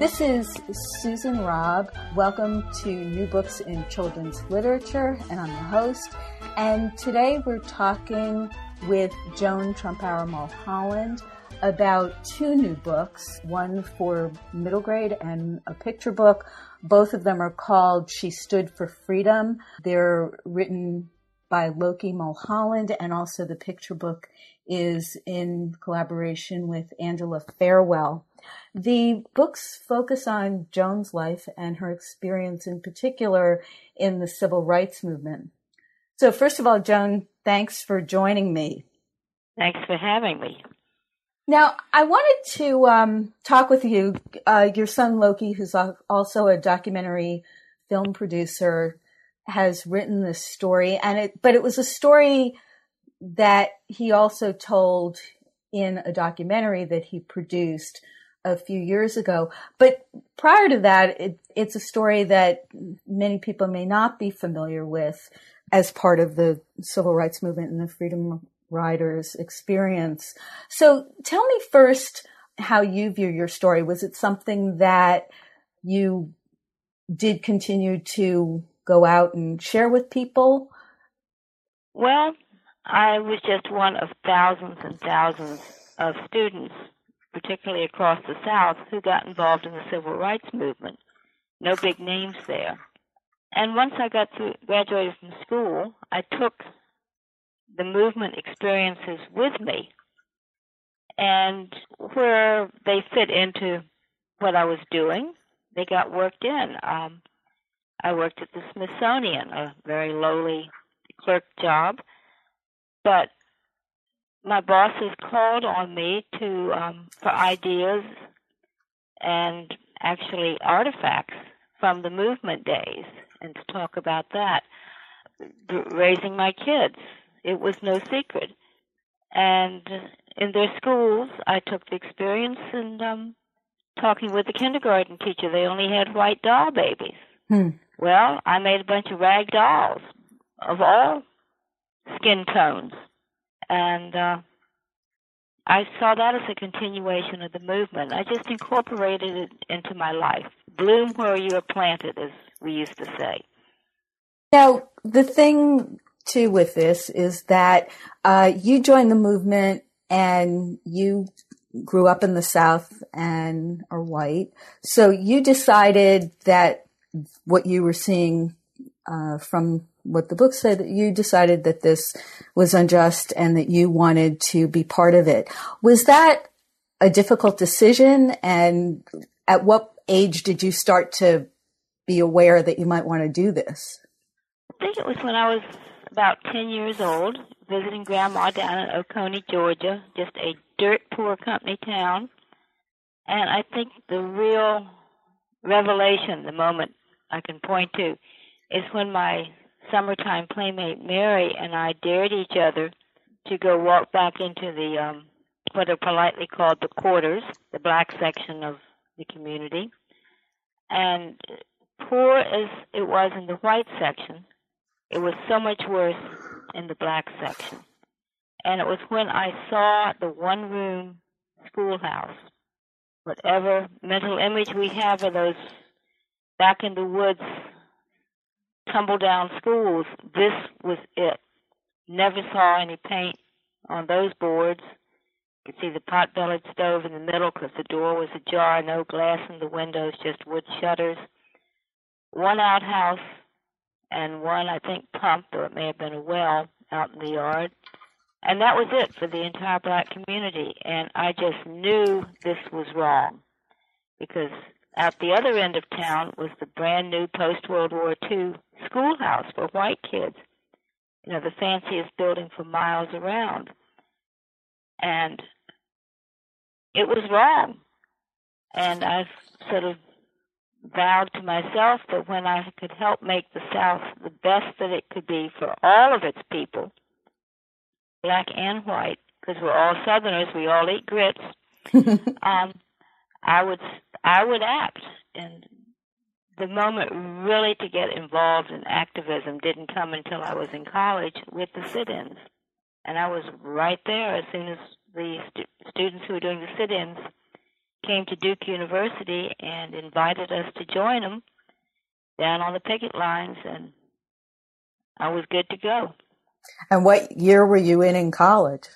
This is Susan Robb. Welcome to New Books in Children's Literature, and I'm the host. And today we're talking with Joan Trumpauer Mulholland about two new books, one for middle grade and a picture book. Both of them are called She Stood for Freedom. They're written by Loki Mulholland, and also the picture book is in collaboration with Angela Fairwell. The books focus on Joan's life and her experience in particular in the civil rights movement. So, first of all, Joan, thanks for joining me. Thanks for having me. Now, I wanted to um, talk with you. Uh, your son Loki, who's also a documentary film producer, has written this story, and it, but it was a story that he also told in a documentary that he produced a few years ago. But prior to that, it, it's a story that many people may not be familiar with as part of the civil rights movement and the freedom riders experience. So tell me first how you view your story. Was it something that you did continue to go out and share with people? Well, I was just one of thousands and thousands of students, particularly across the South, who got involved in the civil rights movement. No big names there. And once I got to graduated from school, I took the movement experiences with me and where they fit into what I was doing, they got worked in. Um, I worked at the Smithsonian, a very lowly clerk job, but my bosses called on me to um, for ideas and actually artifacts from the movement days and to talk about that. Raising my kids, it was no secret. And in their schools, I took the experience and um, talking with the kindergarten teacher. They only had white doll babies. Hmm. Well, I made a bunch of rag dolls of all skin tones. And uh, I saw that as a continuation of the movement. I just incorporated it into my life. Bloom where you are planted, as we used to say. Now, the thing too with this is that uh, you joined the movement and you grew up in the South and are white. So you decided that what you were seeing uh, from what the book said, that you decided that this was unjust and that you wanted to be part of it. Was that a difficult decision? And at what age did you start to be aware that you might want to do this? I think it was when I was about 10 years old, visiting grandma down in Ochlocknee, Georgia, just a dirt poor company town. And I think the real revelation, the moment I can point to, is when my summertime playmate Mary and I dared each other to go walk back into the um, what are politely called the quarters, the black section of the community. And poor as it was in the white section, it was so much worse in the black section. And it was when I saw the one room schoolhouse, whatever mental image we have of those back in the woods tumble down schools, this was it. Never saw any paint on those boards. You could see the pot bellied stove in the middle because the door was ajar, no glass in the windows, just wood shutters. One outhouse and one, I think, pump, or it may have been a well out in the yard. And that was it for the entire black community. And I just knew this was wrong because at the other end of town was the brand new post World War II schoolhouse for white kids. You know, the fanciest building for miles around. And it was wrong. And I sort of vowed to myself that when I could help make the South the best that it could be for all of its people, black and white, because we're all Southerners, we all eat grits. um, I would I would act, and the moment really to get involved in activism didn't come until I was in college with the sit-ins, and I was right there as soon as the stu- students who were doing the sit-ins came to Duke University and invited us to join them down on the picket lines, and I was good to go. And what year were you in in college?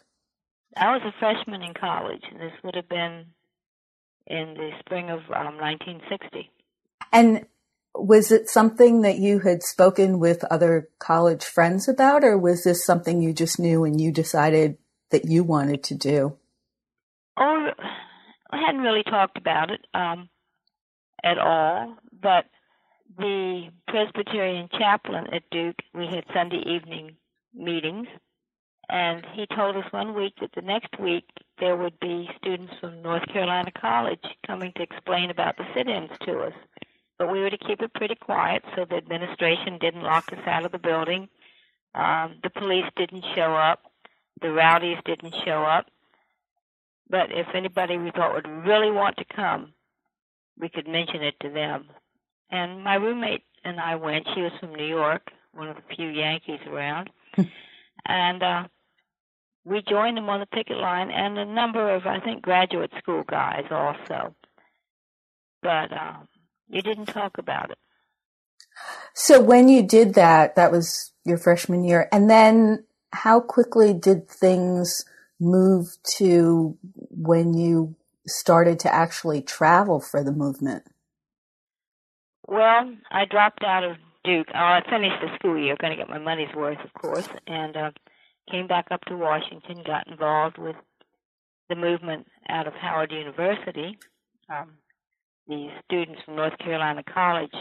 I was a freshman in college. This would have been in the spring of um, 1960. And was it something that you had spoken with other college friends about, or was this something you just knew and you decided that you wanted to do? Oh, I hadn't really talked about it um, at all, but the Presbyterian chaplain at Duke, we had Sunday evening meetings, and he told us one week that the next week there would be students from North Carolina College coming to explain about the sit-ins to us. But we were to keep it pretty quiet so the administration didn't lock us out of the building. Um, the police didn't show up. The rowdies didn't show up. But if anybody we thought would really want to come, we could mention it to them. And my roommate and I went. She was from New York, one of the few Yankees around. and uh, we joined them on the picket line and a number of, I think, graduate school guys also. But um, you didn't talk about it. So when you did that, that was your freshman year. And then how quickly did things move to when you started to actually travel for the movement? Well, I dropped out of Duke. Oh, I finished the school year, going to get my money's worth, of course, and uh, came back up to Washington, got involved with the movement out of Howard University. Um, the students from North Carolina College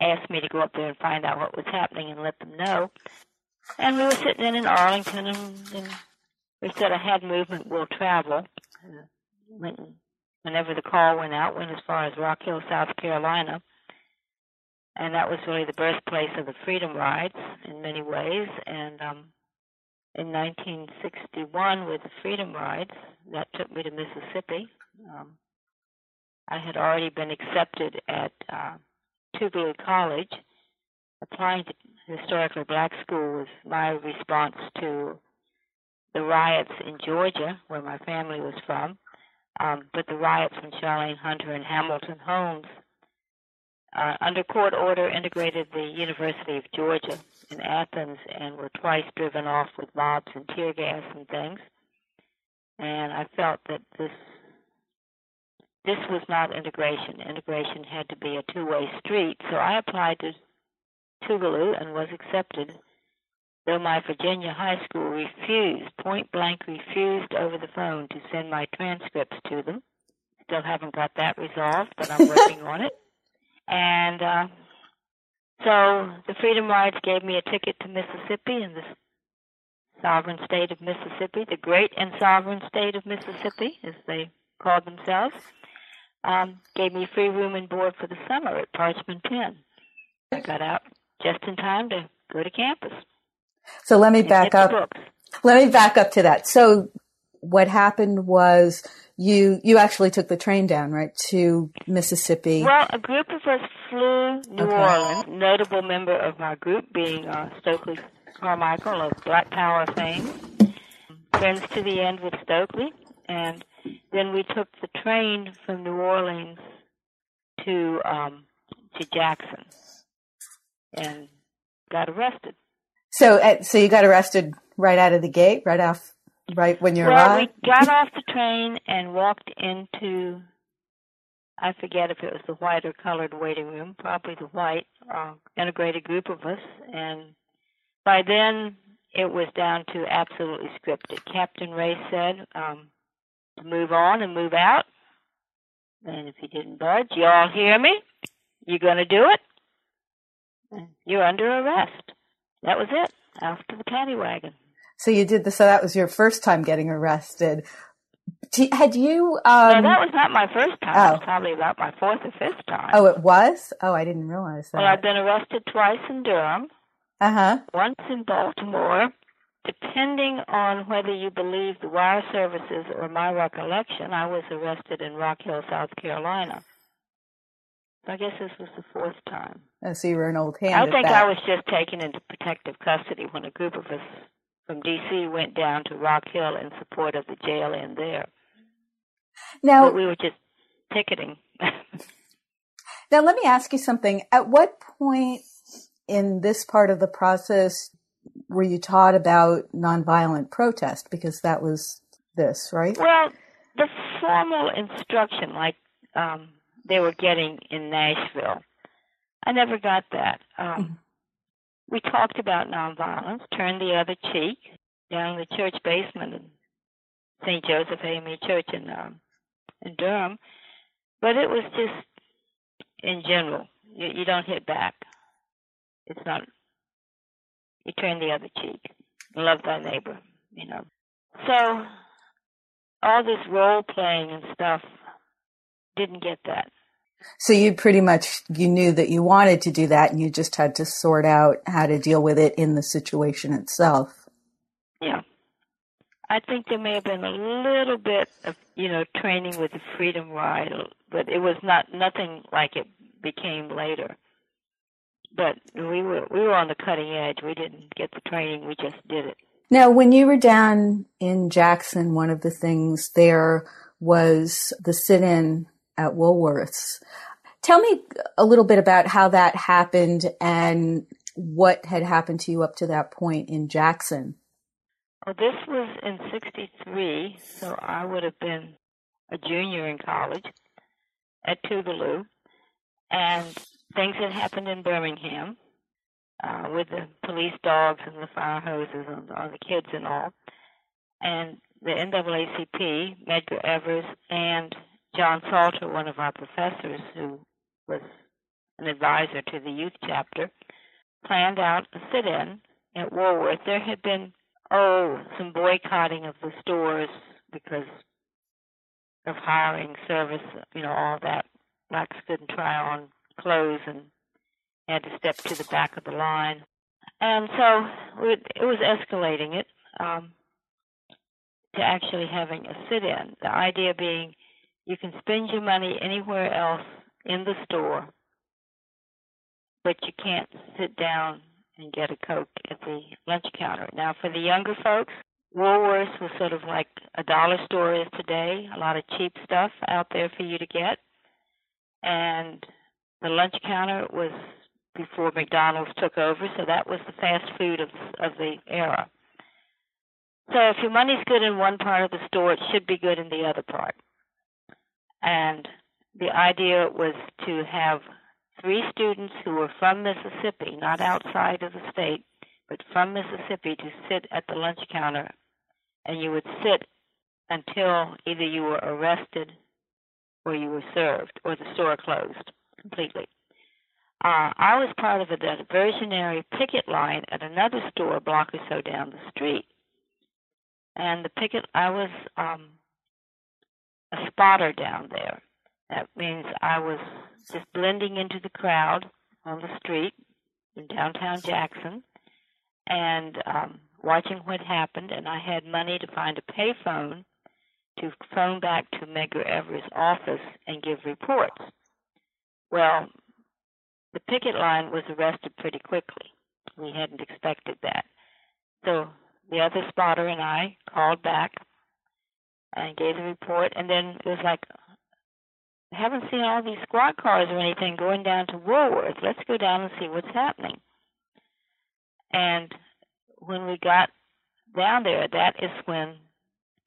asked me to go up there and find out what was happening and let them know. And we were sitting in in Arlington, and, and we said, "I had movement, we'll travel." Uh, went, whenever the call went out, went as far as Rock Hill, South Carolina, and that was really the birthplace of the Freedom Rides in many ways. And um, in 1961, with the Freedom Rides, that took me to Mississippi. Um, I had already been accepted at uh, Tougaloo College. Applying to historically black school was my response to the riots in Georgia, where my family was from. Um, but the riots from Charlayne Hunter and Hamilton Holmes, uh, under court order, integrated the University of Georgia in Athens and were twice driven off with mobs and tear gas and things. And I felt that this this was not integration. Integration had to be a two-way street. So I applied to Tougaloo and was accepted, though my Virginia high school refused, point blank refused over the phone to send my transcripts to them. Still haven't got that resolved, but I'm working on it. And uh, so the Freedom Rides gave me a ticket to Mississippi and the sovereign state of Mississippi, the great and sovereign state of Mississippi, as they called themselves um, gave me free room and board for the summer at Parchman Pen. I got out just in time to go to campus. So let me back up. Let me back up to that. So what happened was you you actually took the train down, right, to Mississippi. Well, a group of us flew New okay. Orleans. Notable member of my group being uh, Stokely Carmichael of Black Power fame. Friends to the end with Stokely, and then we took the train from New Orleans to um, to Jackson and got arrested. So, uh, so you got arrested right out of the gate, right off, right when you well, arrived. we got off the train and walked into. I forget if it was the white or colored waiting room, probably the white. Uh, integrated group of us, and by then it was down to absolutely scripted. Captain Ray said, um, to move on and move out. And if you didn't budge, you all hear me? You're gonna do it? You're under arrest. That was it. Off to the paddy wagon. So you did the. So that was your first time getting arrested. Had you? Um, no, that was not my first time. Oh. It was probably about my fourth or fifth time. Oh, it was. Oh, I didn't realize that. Well, I've been arrested twice in Durham. Uh huh. Once in Baltimore, depending on whether you believe the wire services or my recollection, I was arrested in Rock Hill, South Carolina. I guess this was the fourth time. Oh, so you were an old hand. I think I was just taken into protective custody when a group of us from D.C. went down to Rock Hill in support of the jail in there. Now but we were just picketing. now let me ask you something. At what point in this part of the process were you taught about nonviolent protest? Because that was this, right? Well, the formal instruction, like um, they were getting in Nashville, I never got that. Um, mm-hmm. We talked about nonviolence, turn the other cheek, down the church basement in St. Joseph AME Church in um, in Durham, but it was just in general. You, you don't hit back. It's not. You turn the other cheek. Love thy neighbor. You know. So all this role playing and stuff didn't get that. So you pretty much you knew that you wanted to do that and you just had to sort out how to deal with it in the situation itself. Yeah. I think there may have been a little bit of, you know, training with the freedom ride, but it was not nothing like it became later. But we were we were on the cutting edge. We didn't get the training, we just did it. Now, when you were down in Jackson, one of the things there was the sit-in at Woolworths. Tell me a little bit about how that happened and what had happened to you up to that point in Jackson. Well, this was in 63, so I would have been a junior in college at Tougaloo. And things had happened in Birmingham uh, with the police dogs and the fire hoses on, on the kids and all. And the NAACP, Medgar Evers, and John Salter, one of our professors who was an advisor to the youth chapter, planned out a sit in at Woolworth. There had been, oh, some boycotting of the stores because of hiring service, you know, all that. Blacks couldn't try on clothes and had to step to the back of the line. And so it, it was escalating it um, to actually having a sit in. The idea being you can spend your money anywhere else in the store, but you can't sit down and get a Coke at the lunch counter. Now, for the younger folks, Woolworths was sort of like a dollar store is today, a lot of cheap stuff out there for you to get. And the lunch counter was before McDonald's took over, so that was the fast food of of the era. So if your money's good in one part of the store, it should be good in the other part. And the idea was to have three students who were from Mississippi, not outside of the state, but from Mississippi, to sit at the lunch counter. And you would sit until either you were arrested or you were served or the store closed completely. Uh, I was part of a diversionary picket line at another store a block or so down the street. And the picket, I was um, a spotter down there. That means I was just blending into the crowd on the street in downtown Jackson and um, watching what happened. And I had money to find a payphone to phone back to Medgar Evers' office and give reports. Well, the picket line was arrested pretty quickly. We hadn't expected that. So the other spotter and I called back and gave the report. And then it was like, I haven't seen all these squad cars or anything going down to Woolworth. Let's go down and see what's happening. And when we got down there, that is when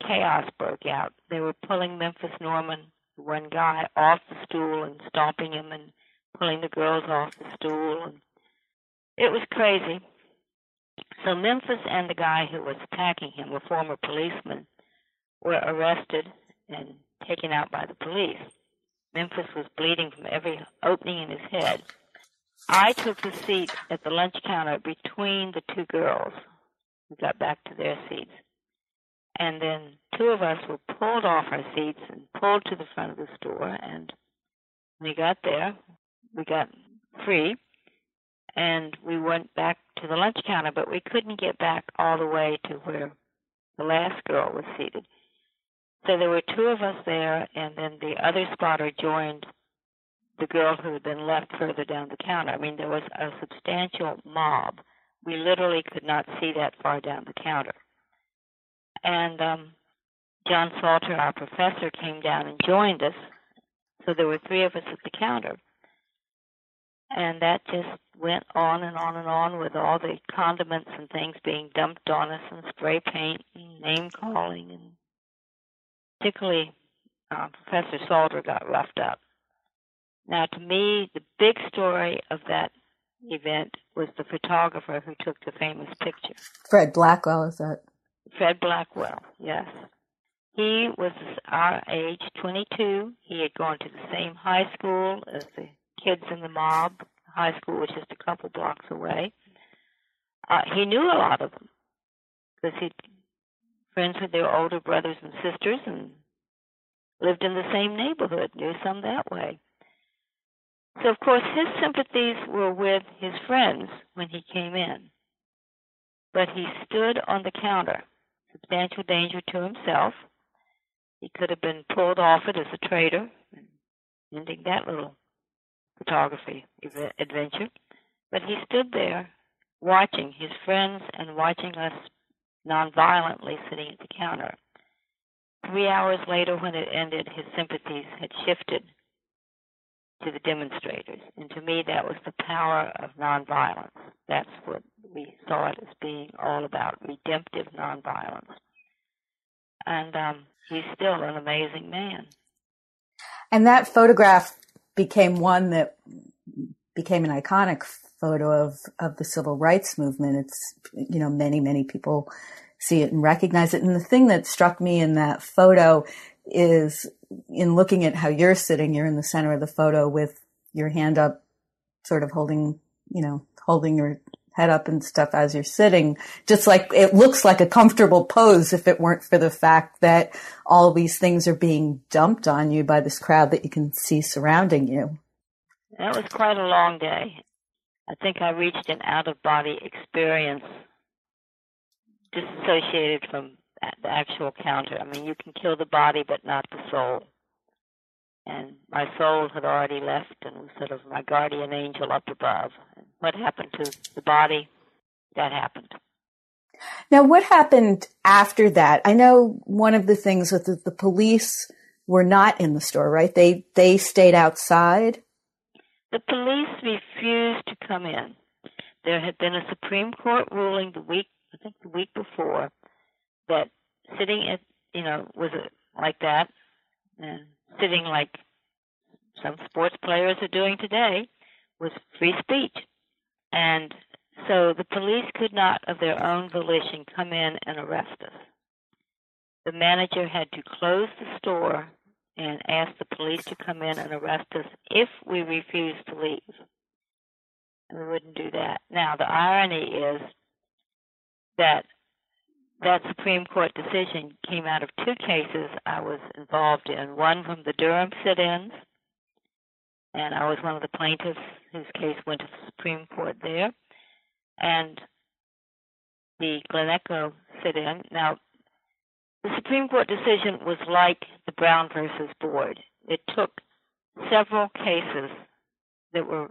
chaos broke out. They were pulling Memphis Norman, one guy, off the stool and stomping him and pulling the girls off the stool. And it was crazy. So Memphis and the guy who was attacking him, a former policeman, were arrested and taken out by the police. Memphis was bleeding from every opening in his head. I took the seat at the lunch counter between the two girls who got back to their seats. And then two of us were pulled off our seats and pulled to the front of the store. And when we got there. We got free. And we went back to the lunch counter, but we couldn't get back all the way to where the last girl was seated. So there were two of us there, and then the other spotter joined the girl who had been left further down the counter. I mean, there was a substantial mob. We literally could not see that far down the counter. And um, John Salter, our professor, came down and joined us. So there were three of us at the counter. And that just went on and on and on with all the condiments and things being dumped on us and spray paint and name calling and particularly uh, Professor Salter got roughed up. Now, to me, the big story of that event was the photographer who took the famous picture. Fred Blackwell, is that? Fred Blackwell, yes. He was our age, 22. He had gone to the same high school as the kids in the mob. High school was just a couple blocks away. Uh, he knew a lot of them because he'd friends with their older brothers and sisters and lived in the same neighborhood, knew some that way. So, of course, his sympathies were with his friends when he came in. But he stood on the counter, substantial danger to himself. He could have been pulled off it as a traitor, ending that little photography adventure. But he stood there watching his friends and watching us nonviolently sitting at the counter. Three hours later, when it ended, his sympathies had shifted to the demonstrators. And to me, that was the power of nonviolence. That's what we saw it as being all about redemptive nonviolence. And um, he's still an amazing man. And that photograph became one that became an iconic photo of, of the civil rights movement. It's, you know, many, many people see it and recognize it. And the thing that struck me in that photo is in looking at how you're sitting, you're in the center of the photo with your hand up, sort of holding, you know, holding your head up and stuff as you're sitting. Just like it looks like a comfortable pose if it weren't for the fact that all these things are being dumped on you by this crowd that you can see surrounding you. That was quite a long day. I think I reached an out of body experience disassociated from the actual counter. I mean, you can kill the body, but not the soul. And my soul had already left and was sort of my guardian angel up above. What happened to the body? That happened. Now, what happened after that? I know one of the things was that the police were not in the store, right? They they stayed outside. The police refused to come in. There had been a Supreme Court ruling the week, I think the week before, that sitting at, you know, was it like that, and sitting like some sports players are doing today, was free speech. And so the police could not, of their own volition, come in and arrest us. The manager had to close the store and ask the police to come in and arrest us if we refused to leave. We wouldn't do that. Now, the irony is that that Supreme Court decision came out of two cases I was involved in. One from the Durham sit ins, and I was one of the plaintiffs whose case went to the Supreme Court there, and the Glen Echo sit in. Now, the Supreme Court decision was like the Brown versus Board. It took several cases that were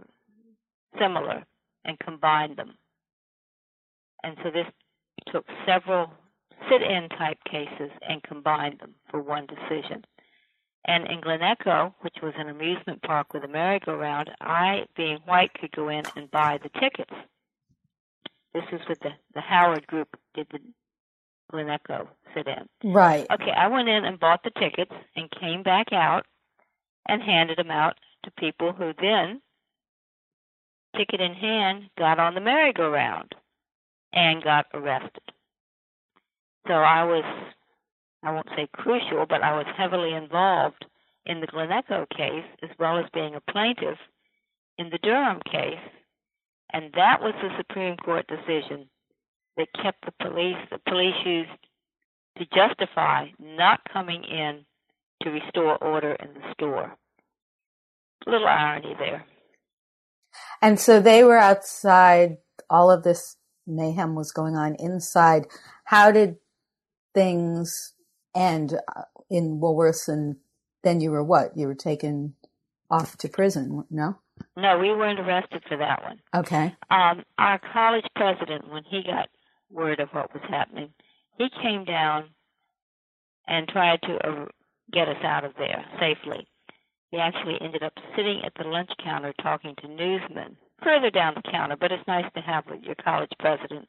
similar and combined them. And so this took several sit in type cases and combined them for one decision. And in Glen Echo, which was an amusement park with a merry-go-round, I, being white, could go in and buy the tickets. This is what the, the Howard group did the Glen Echo sit in. Right. Okay, I went in and bought the tickets and came back out and handed them out to people who then, ticket in hand, got on the merry-go-round and got arrested. So I was, I won't say crucial, but I was heavily involved in the Glen Echo case as well as being a plaintiff in the Durham case. And that was the Supreme Court decision that kept the police, the police used to justify not coming in to restore order in the store. A little irony there. And so they were outside, all of this mayhem was going on inside. How did things end uh, in Woolworths and then you were what? You were taken off to prison, no? No, we weren't arrested for that one. Okay. Um, our college president, when he got word of what was happening, he came down and tried to uh, get us out of there safely. He actually ended up sitting at the lunch counter talking to newsmen further down the counter, but it's nice to have your college president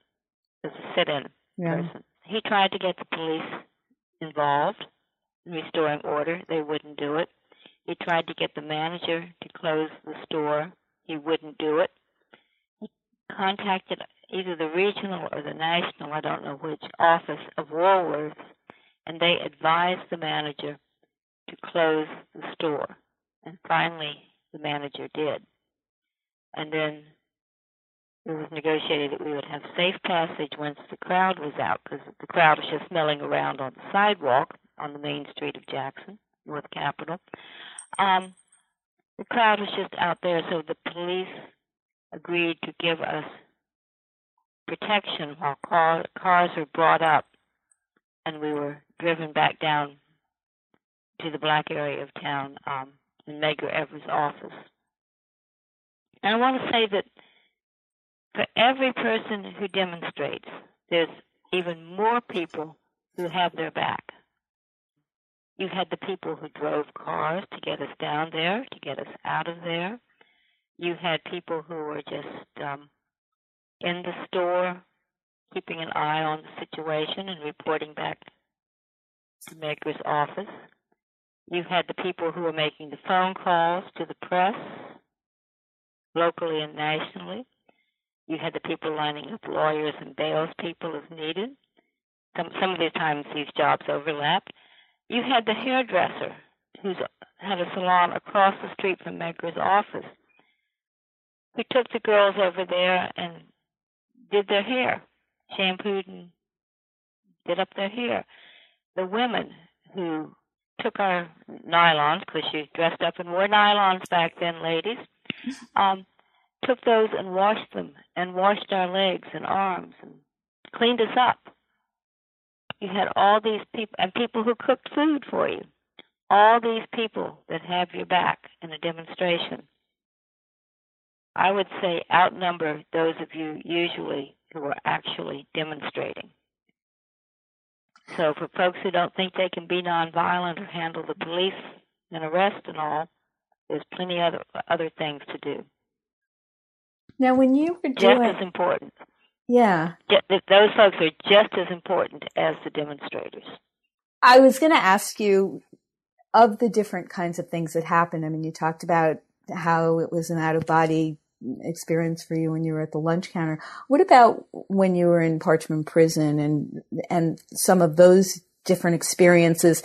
as a sit in yeah. person. He tried to get the police involved in restoring order. They wouldn't do it. He tried to get the manager to close the store. He wouldn't do it. He contacted either the regional or the national, I don't know which, office of Woolworths, and they advised the manager to close the store. And finally, the manager did. And then it was negotiated that we would have safe passage once the crowd was out, because the crowd was just milling around on the sidewalk on the main street of Jackson, North Capitol. Um, the crowd was just out there, so the police agreed to give us protection while car, cars were brought up and we were driven back down to the black area of town um, in Medgar Evers' office. And I want to say that for every person who demonstrates, there's even more people who have their back. You had the people who drove cars to get us down there, to get us out of there. You had people who were just um, in the store, keeping an eye on the situation and reporting back to Medgar's office. You had the people who were making the phone calls to the press, locally and nationally. You had the people lining up lawyers and bails people as needed. Some some of the times these jobs overlapped. You had the hairdresser who's had a salon across the street from Medgar's office, who took the girls over there and did their hair, shampooed and did up their hair. The women who took our nylons, because she dressed up and wore nylons back then, ladies, um, took those and washed them and washed our legs and arms and cleaned us up. You had all these people and people who cooked food for you. All these people that have your back in a demonstration. I would say outnumber those of you usually who are actually demonstrating. So for folks who don't think they can be nonviolent or handle the police and arrest and all, there's plenty other other things to do. Now, when you were doing just as important, yeah, those folks are just as important as the demonstrators. I was going to ask you of the different kinds of things that happened. I mean, you talked about how it was an out of body experience for you when you were at the lunch counter. What about when you were in Parchman Prison and and some of those different experiences?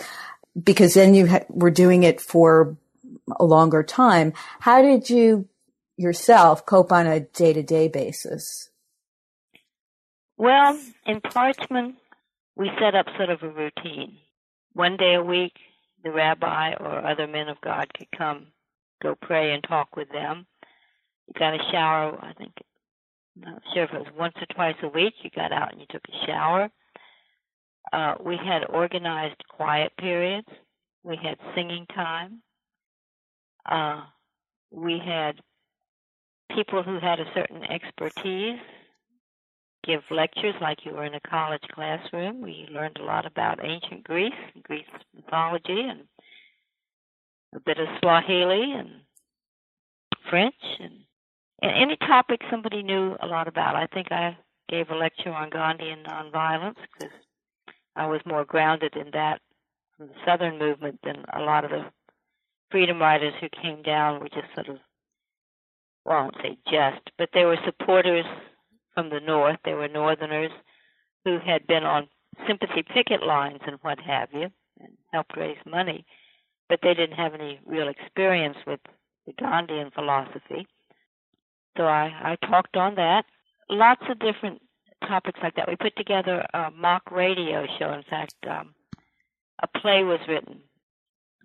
Because then you ha- were doing it for a longer time. How did you yourself cope on a day to day basis? Well, in Parchman, we set up sort of a routine. One day a week, the rabbi or other men of God could come, go pray and talk with them. Got a shower, I think, I'm not sure if it was once or twice a week. You got out and you took a shower. Uh, we had organized quiet periods. We had singing time. Uh, we had people who had a certain expertise give lectures like you were in a college classroom. We learned a lot about ancient Greece, Greek mythology, and a bit of Swahili and French and any topic somebody knew a lot about. I think I gave a lecture on Gandhi and nonviolence because I was more grounded in that from the Southern movement than a lot of the freedom riders who came down were just sort of, well, I won't say just, but they were supporters from the North. They were Northerners who had been on sympathy picket lines and what have you and helped raise money, but they didn't have any real experience with the Gandhian philosophy. So I, I talked on that. Lots of different topics like that. We put together a mock radio show. In fact, um, a play was written.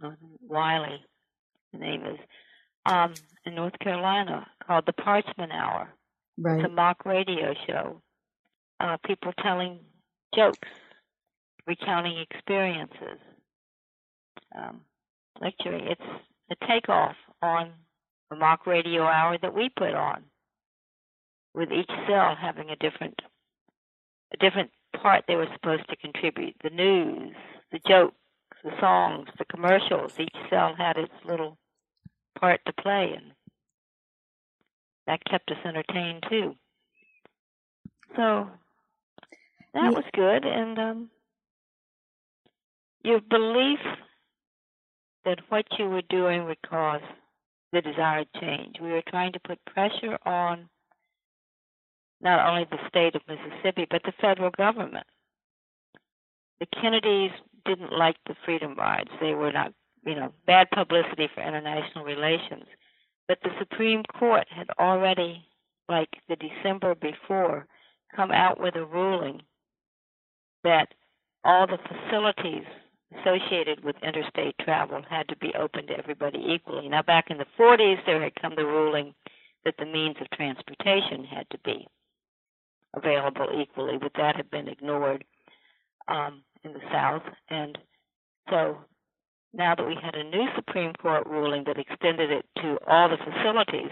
Uh, Wiley, the name is, um, in North Carolina called The Parchman Hour. Right. It's a mock radio show. Uh, people telling jokes, recounting experiences, um, lecturing. It's a takeoff on a mock radio hour that we put on, with each cell having a different a different part they were supposed to contribute. The news, the jokes, the songs, the commercials. Each cell had its little part to play, and that kept us entertained too. So that yeah. was good, and um, your belief that what you were doing would cause the desired change. We were trying to put pressure on not only the state of Mississippi, but the federal government. The Kennedys didn't like the Freedom Rides. They were not, you know, bad publicity for international relations. But the Supreme Court had already, like the December before, come out with a ruling that all the facilities associated with interstate travel had to be open to everybody equally. Now, back in the 40s, there had come the ruling that the means of transportation had to be available equally, but that had been ignored um, in the South. And so now that we had a new Supreme Court ruling that extended it to all the facilities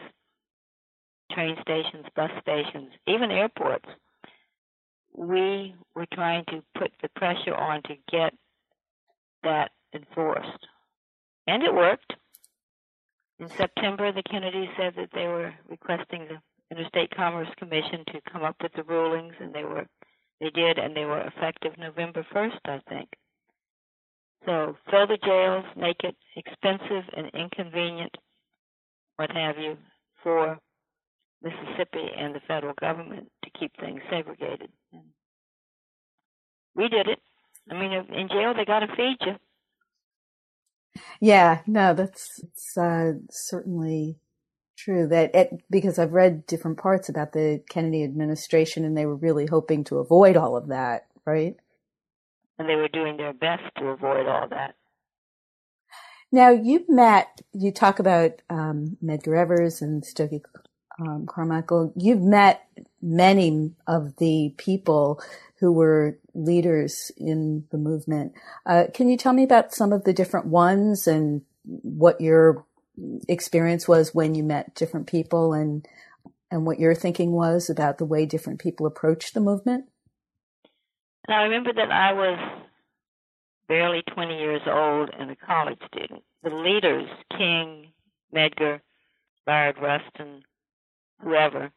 train stations, bus stations, even airports we were trying to put the pressure on to get that enforced. And it worked. In September, the Kennedys said that they were requesting the Interstate Commerce Commission to come up with the rulings, and they were they did, and they were effective November 1st, I think. So fill the jails, make it expensive and inconvenient, what have you, for Mississippi and the federal government to keep things segregated. We did it. I mean, in jail they got to feed you. Yeah, no, that's it's uh, certainly true. That it, because I've read different parts about the Kennedy administration, and they were really hoping to avoid all of that, right? And they were doing their best to avoid all that. Now you met. You talk about um, Medgar Evers and Stokely um, Carmichael. You've met many of the people who were leaders in the movement. Uh, can you tell me about some of the different ones and what your experience was when you met different people and and what your thinking was about the way different people approached the movement? And I remember that I was barely 20 years old and a college student. The leaders, King, Medgar, Bayard Rustin, whoever,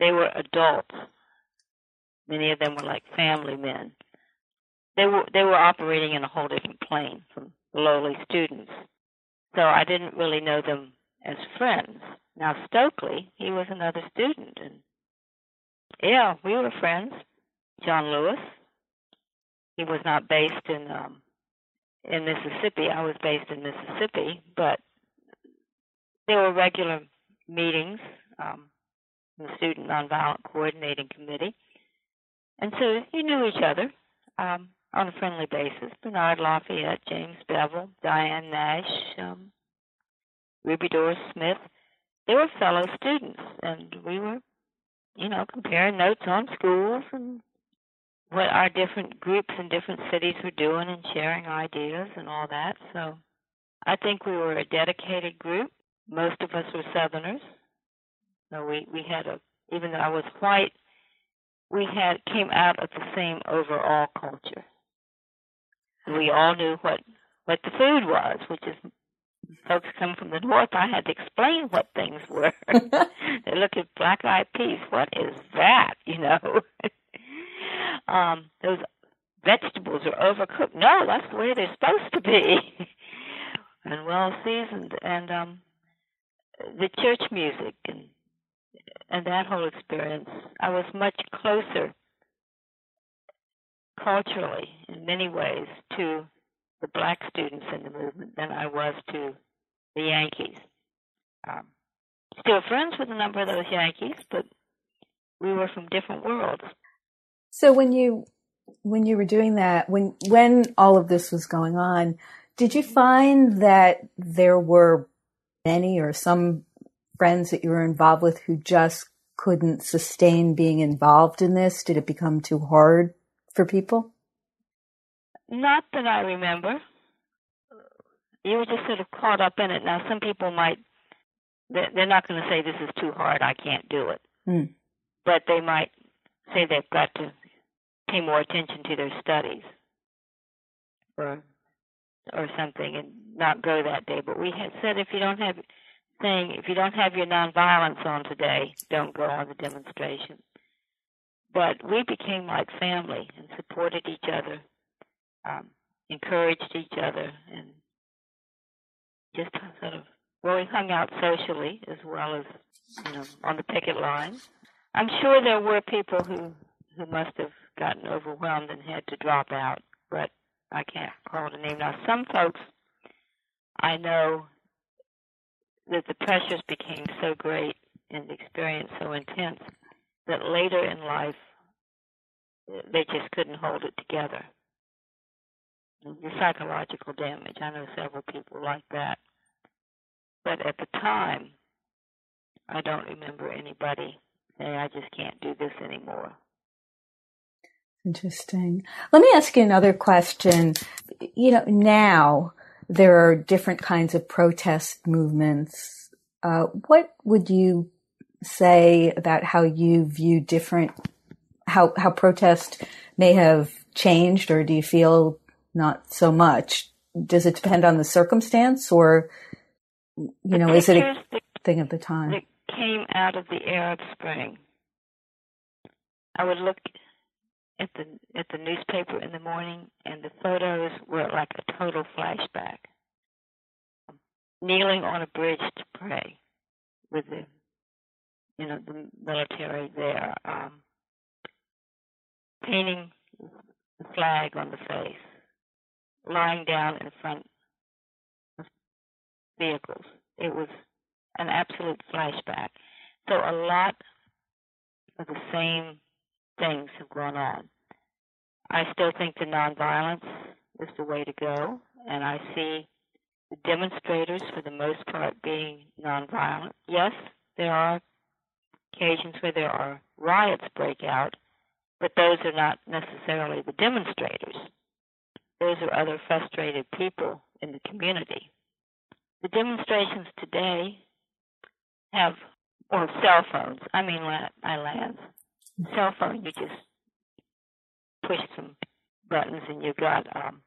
they were adults Many of them were like family men. They were they were operating in a whole different plane from lowly students. So I didn't really know them as friends. Now Stokely, he was another student and yeah, we were friends. John Lewis. He was not based in um in Mississippi. I was based in Mississippi, but there were regular meetings, um, the Student Nonviolent Coordinating Committee. And so you knew each other um, on a friendly basis. Bernard Lafayette, James Bevel, Diane Nash, um, Ruby Doris Smith. They were fellow students, and we were, you know, comparing notes on schools and what our different groups in different cities were doing and sharing ideas and all that. So I think we were a dedicated group. Most of us were Southerners. So we, we had a, even though I was white, we had came out of the same overall culture. We all knew what what the food was, which is folks come from the north. I had to explain what things were. they look at black eyed peas. What is that? You know, um, those vegetables are overcooked. No, that's the way they're supposed to be, and well seasoned. And um, the church music and and that whole experience, I was much closer culturally in many ways to the black students in the movement than I was to the Yankees. Um, still friends with a number of those Yankees, but we were from different worlds. So when you when you were doing that, when when all of this was going on, did you find that there were many or some friends that you were involved with who just couldn't sustain being involved in this? Did it become too hard for people? Not that I remember. You were just sort of caught up in it. Now, some people might, they're not going to say this is too hard, I can't do it. Mm. But they might say they've got to pay more attention to their studies. Or or something and not go that day. But we had said if you don't have saying if you don't have your nonviolence on today, don't go on the demonstration. But we became like family and supported each other, um, encouraged each other, and just sort of well, we hung out socially as well as you know on the picket line. I'm sure there were people who who must have gotten overwhelmed and had to drop out, but I can't call the name now. Some folks I know that the pressures became so great and the experience so intense that later in life uh, they just couldn't hold it together. The psychological damage. I know several people like that. But at the time, I don't remember anybody saying, I just can't do this anymore. Interesting. Let me ask you another question. You know, now there are different kinds of protest movements. Uh, what would you say about how you view different, how, how protest may have changed, or do you feel not so much? Does it depend on the circumstance, or, you know, is it a thing of the time? That came out of the Arab Spring. I would look at the at the newspaper in the morning, and the photos were like a total flashback. Kneeling on a bridge to pray with the you know the military there, um, painting the flag on the face, lying down in front of vehicles. It was an absolute flashback. So a lot of the same things have gone on. I still think the nonviolence is the way to go, and I see the demonstrators, for the most part, being nonviolent. Yes, there are occasions where there are riots break out, but those are not necessarily the demonstrators. Those are other frustrated people in the community. The demonstrations today have, or cell phones, I mean, I lands cell phone, you just push some buttons and you've got um,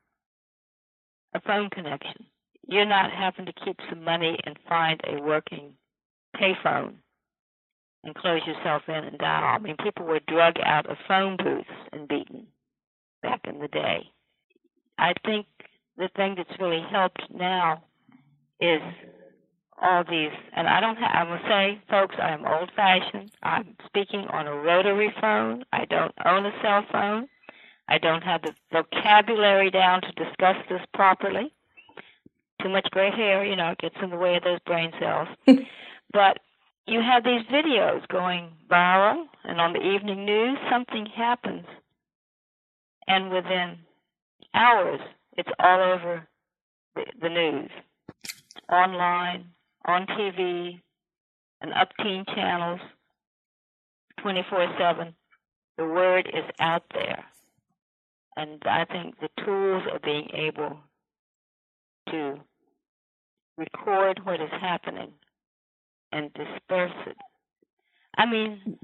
a phone connection. You're not having to keep some money and find a working payphone and close yourself in and dial. I mean, people were drug out of phone booths and beaten back in the day. I think the thing that's really helped now is all these, and I don't have, I will say, folks, I am old fashioned. I'm speaking on a rotary phone. I don't own a cell phone. I don't have the vocabulary down to discuss this properly. Too much gray hair, you know, gets in the way of those brain cells. but you have these videos going viral, and on the evening news, something happens. And within hours, it's all over the, the news, online, on TV and up teen channels 24 7. The word is out there. And I think the tools of being able to record what is happening and disperse it. I mean,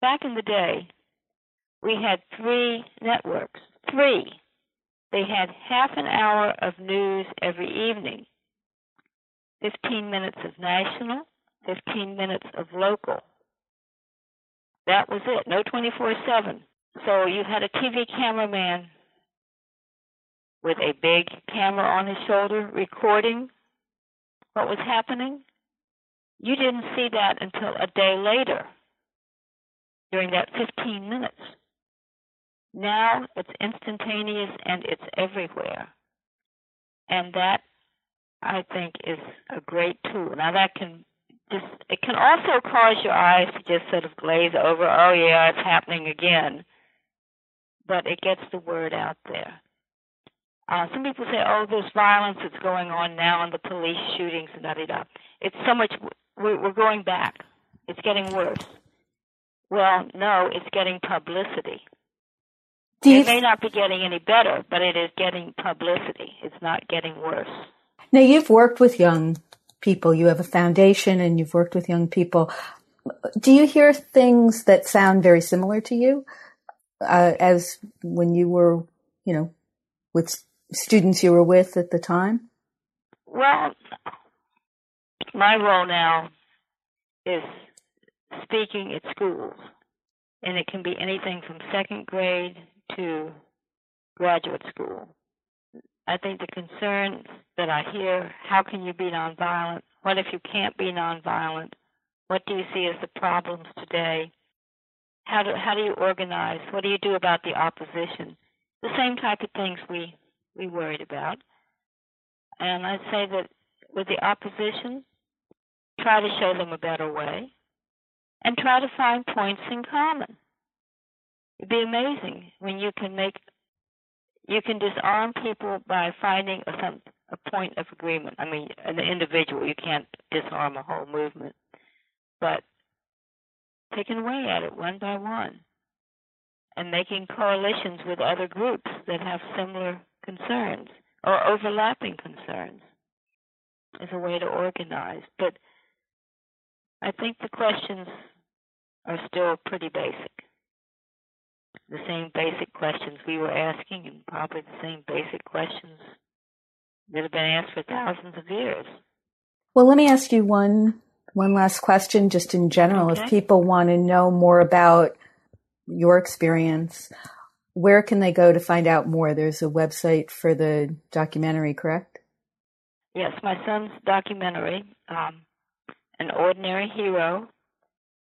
back in the day, we had three networks. Three. They had half an hour of news every evening. 15 minutes of national, 15 minutes of local. That was it. No 24 7. So you had a TV cameraman with a big camera on his shoulder recording what was happening. You didn't see that until a day later during that 15 minutes. Now it's instantaneous and it's everywhere. And that I think is a great tool. Now that can just it can also cause your eyes to just sort of glaze over, oh yeah, it's happening again. But it gets the word out there. Uh, some people say, oh, there's violence that's going on now and the police shootings and da da da. It's so much, we're, we're going back. It's getting worse. Well, no, it's getting publicity. it may not be getting any better, but it is getting publicity. It's not getting worse. Now, you've worked with young people. You have a foundation and you've worked with young people. Do you hear things that sound very similar to you uh, as when you were, you know, with students you were with at the time? Well, my role now is speaking at schools, and it can be anything from second grade to graduate school. I think the concerns that I hear how can you be nonviolent? What if you can't be nonviolent? What do you see as the problems today? How do, how do you organize? What do you do about the opposition? The same type of things we, we worried about. And I'd say that with the opposition, try to show them a better way and try to find points in common. It'd be amazing when you can make you can disarm people by finding a, some, a point of agreement. I mean, an individual, you can't disarm a whole movement, but taking away at it one by one and making coalitions with other groups that have similar concerns or overlapping concerns is a way to organize. But I think the questions are still pretty basic the same basic questions we were asking and probably the same basic questions that have been asked for thousands of years. Well, let me ask you one one last question just in general okay. if people want to know more about your experience where can they go to find out more there's a website for the documentary correct yes my son's documentary um, an ordinary hero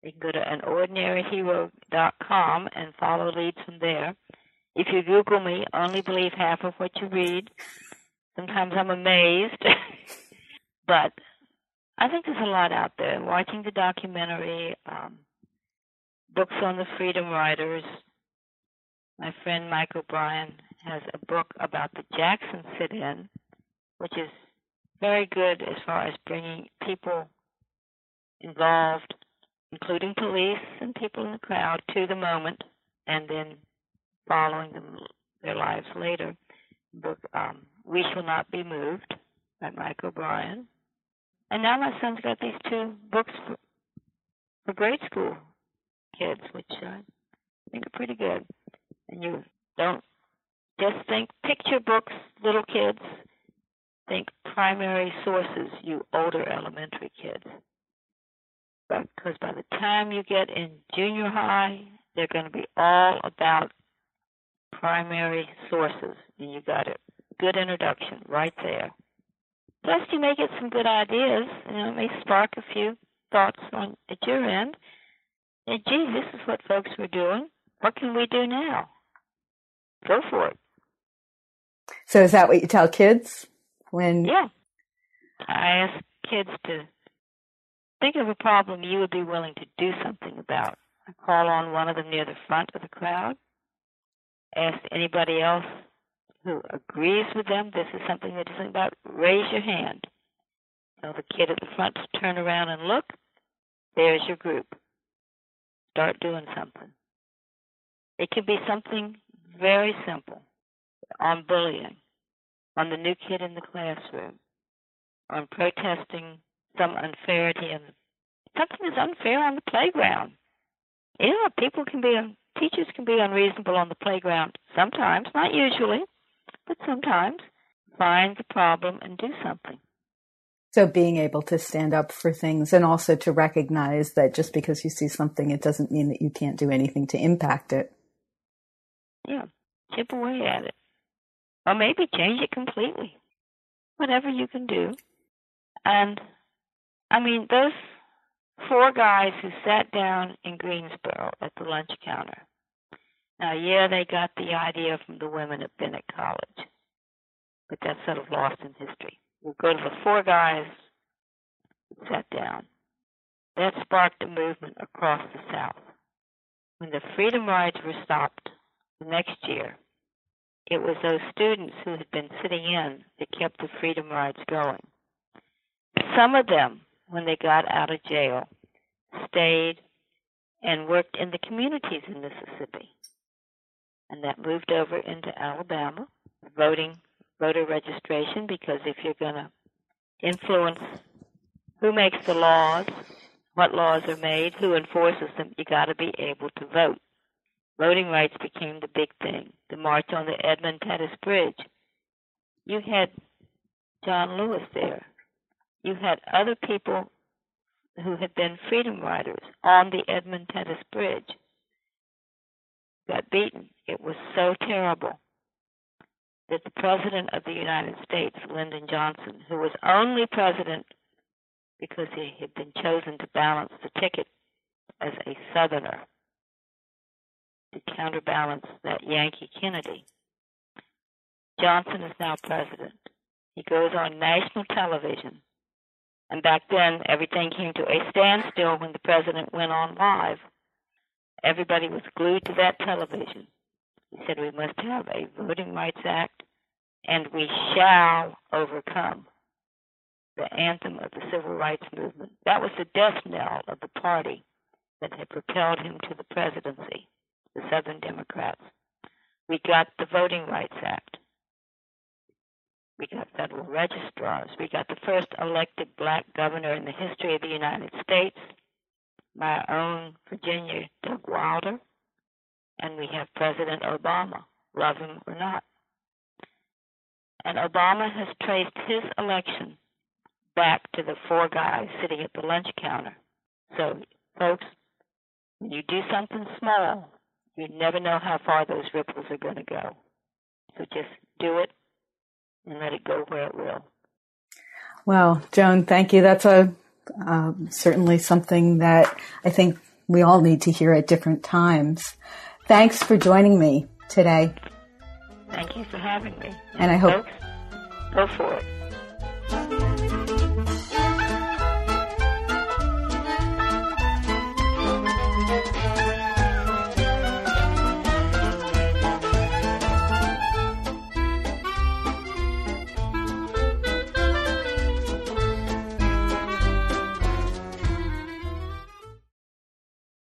you can go to anordinaryhero.com and follow leads from there. If you Google me, only believe half of what you read. Sometimes I'm amazed. but I think there's a lot out there. Watching the documentary, um, books on the freedom riders. My friend Mike O'Brien has a book about the Jackson sit in, which is very good as far as bringing people involved including police and people in the crowd, to the moment and then following them their lives later. Book um, We Shall Not Be Moved by Mike O'Brien. And now my son's got these two books for, for grade school kids, which I think are pretty good. And you don't just think picture books, little kids. Think primary sources, you older elementary kids because by the time you get in junior high, they're going to be all about primary sources. And you got a good introduction right there. Plus, you may get some good ideas. You know, it may spark a few thoughts on at your end. And gee, this is what folks were doing. What can we do now? Go for it. So, is that what you tell kids when? Yeah, I ask kids to Think of a problem you would be willing to do something about. Call on one of them near the front of the crowd. Ask anybody else who agrees with them this is something they're doing about. Raise your hand. Tell the kid at the front to turn around and look. There's your group. Start doing something. It can be something very simple on bullying, on the new kid in the classroom, on protesting some unfairity and something is unfair on the playground. Yeah, people can be teachers can be unreasonable on the playground sometimes, not usually, but sometimes. Find the problem and do something. So being able to stand up for things and also to recognize that just because you see something, it doesn't mean that you can't do anything to impact it. Yeah, chip away at it. Or maybe change it completely. Whatever you can do. And I mean, those four guys who sat down in Greensboro at the lunch counter. Now, yeah, they got the idea from the women at Bennett College, but that's sort of lost in history. We'll go to the four guys who sat down. That sparked a movement across the South. When the freedom rides were stopped the next year, it was those students who had been sitting in that kept the freedom rides going. Some of them when they got out of jail, stayed and worked in the communities in Mississippi. And that moved over into Alabama, voting, voter registration, because if you're going to influence who makes the laws, what laws are made, who enforces them, you got to be able to vote. Voting rights became the big thing. The march on the Edmund Pettus Bridge You had John Lewis there. You had other people who had been freedom riders on the Edmund Pettus Bridge got beaten. It was so terrible that the President of the United States, Lyndon Johnson, who was only president because he had been chosen to balance the ticket as a Southerner to counterbalance that Yankee Kennedy. Johnson is now president. He goes on national television. And back then, everything came to a standstill when the president went on live. Everybody was glued to that television. He said, We must have a Voting Rights Act, and we shall overcome the anthem of the civil rights movement. That was the death knell of the party that had propelled him to the presidency, the Southern Democrats. We got the Voting Rights Act. We got federal registrars. We got the first elected black governor in the history of the United States, my own Virginia, Doug Wilder. And we have President Obama, love him or not. And Obama has traced his election back to the four guys sitting at the lunch counter. So, folks, when you do something small, you never know how far those ripples are going to go. So just do it and let it go where it will. Well, Joan, thank you. That's a uh, certainly something that I think we all need to hear at different times. Thanks for joining me today. Thank you for having me. And I hope. Folks, go for it.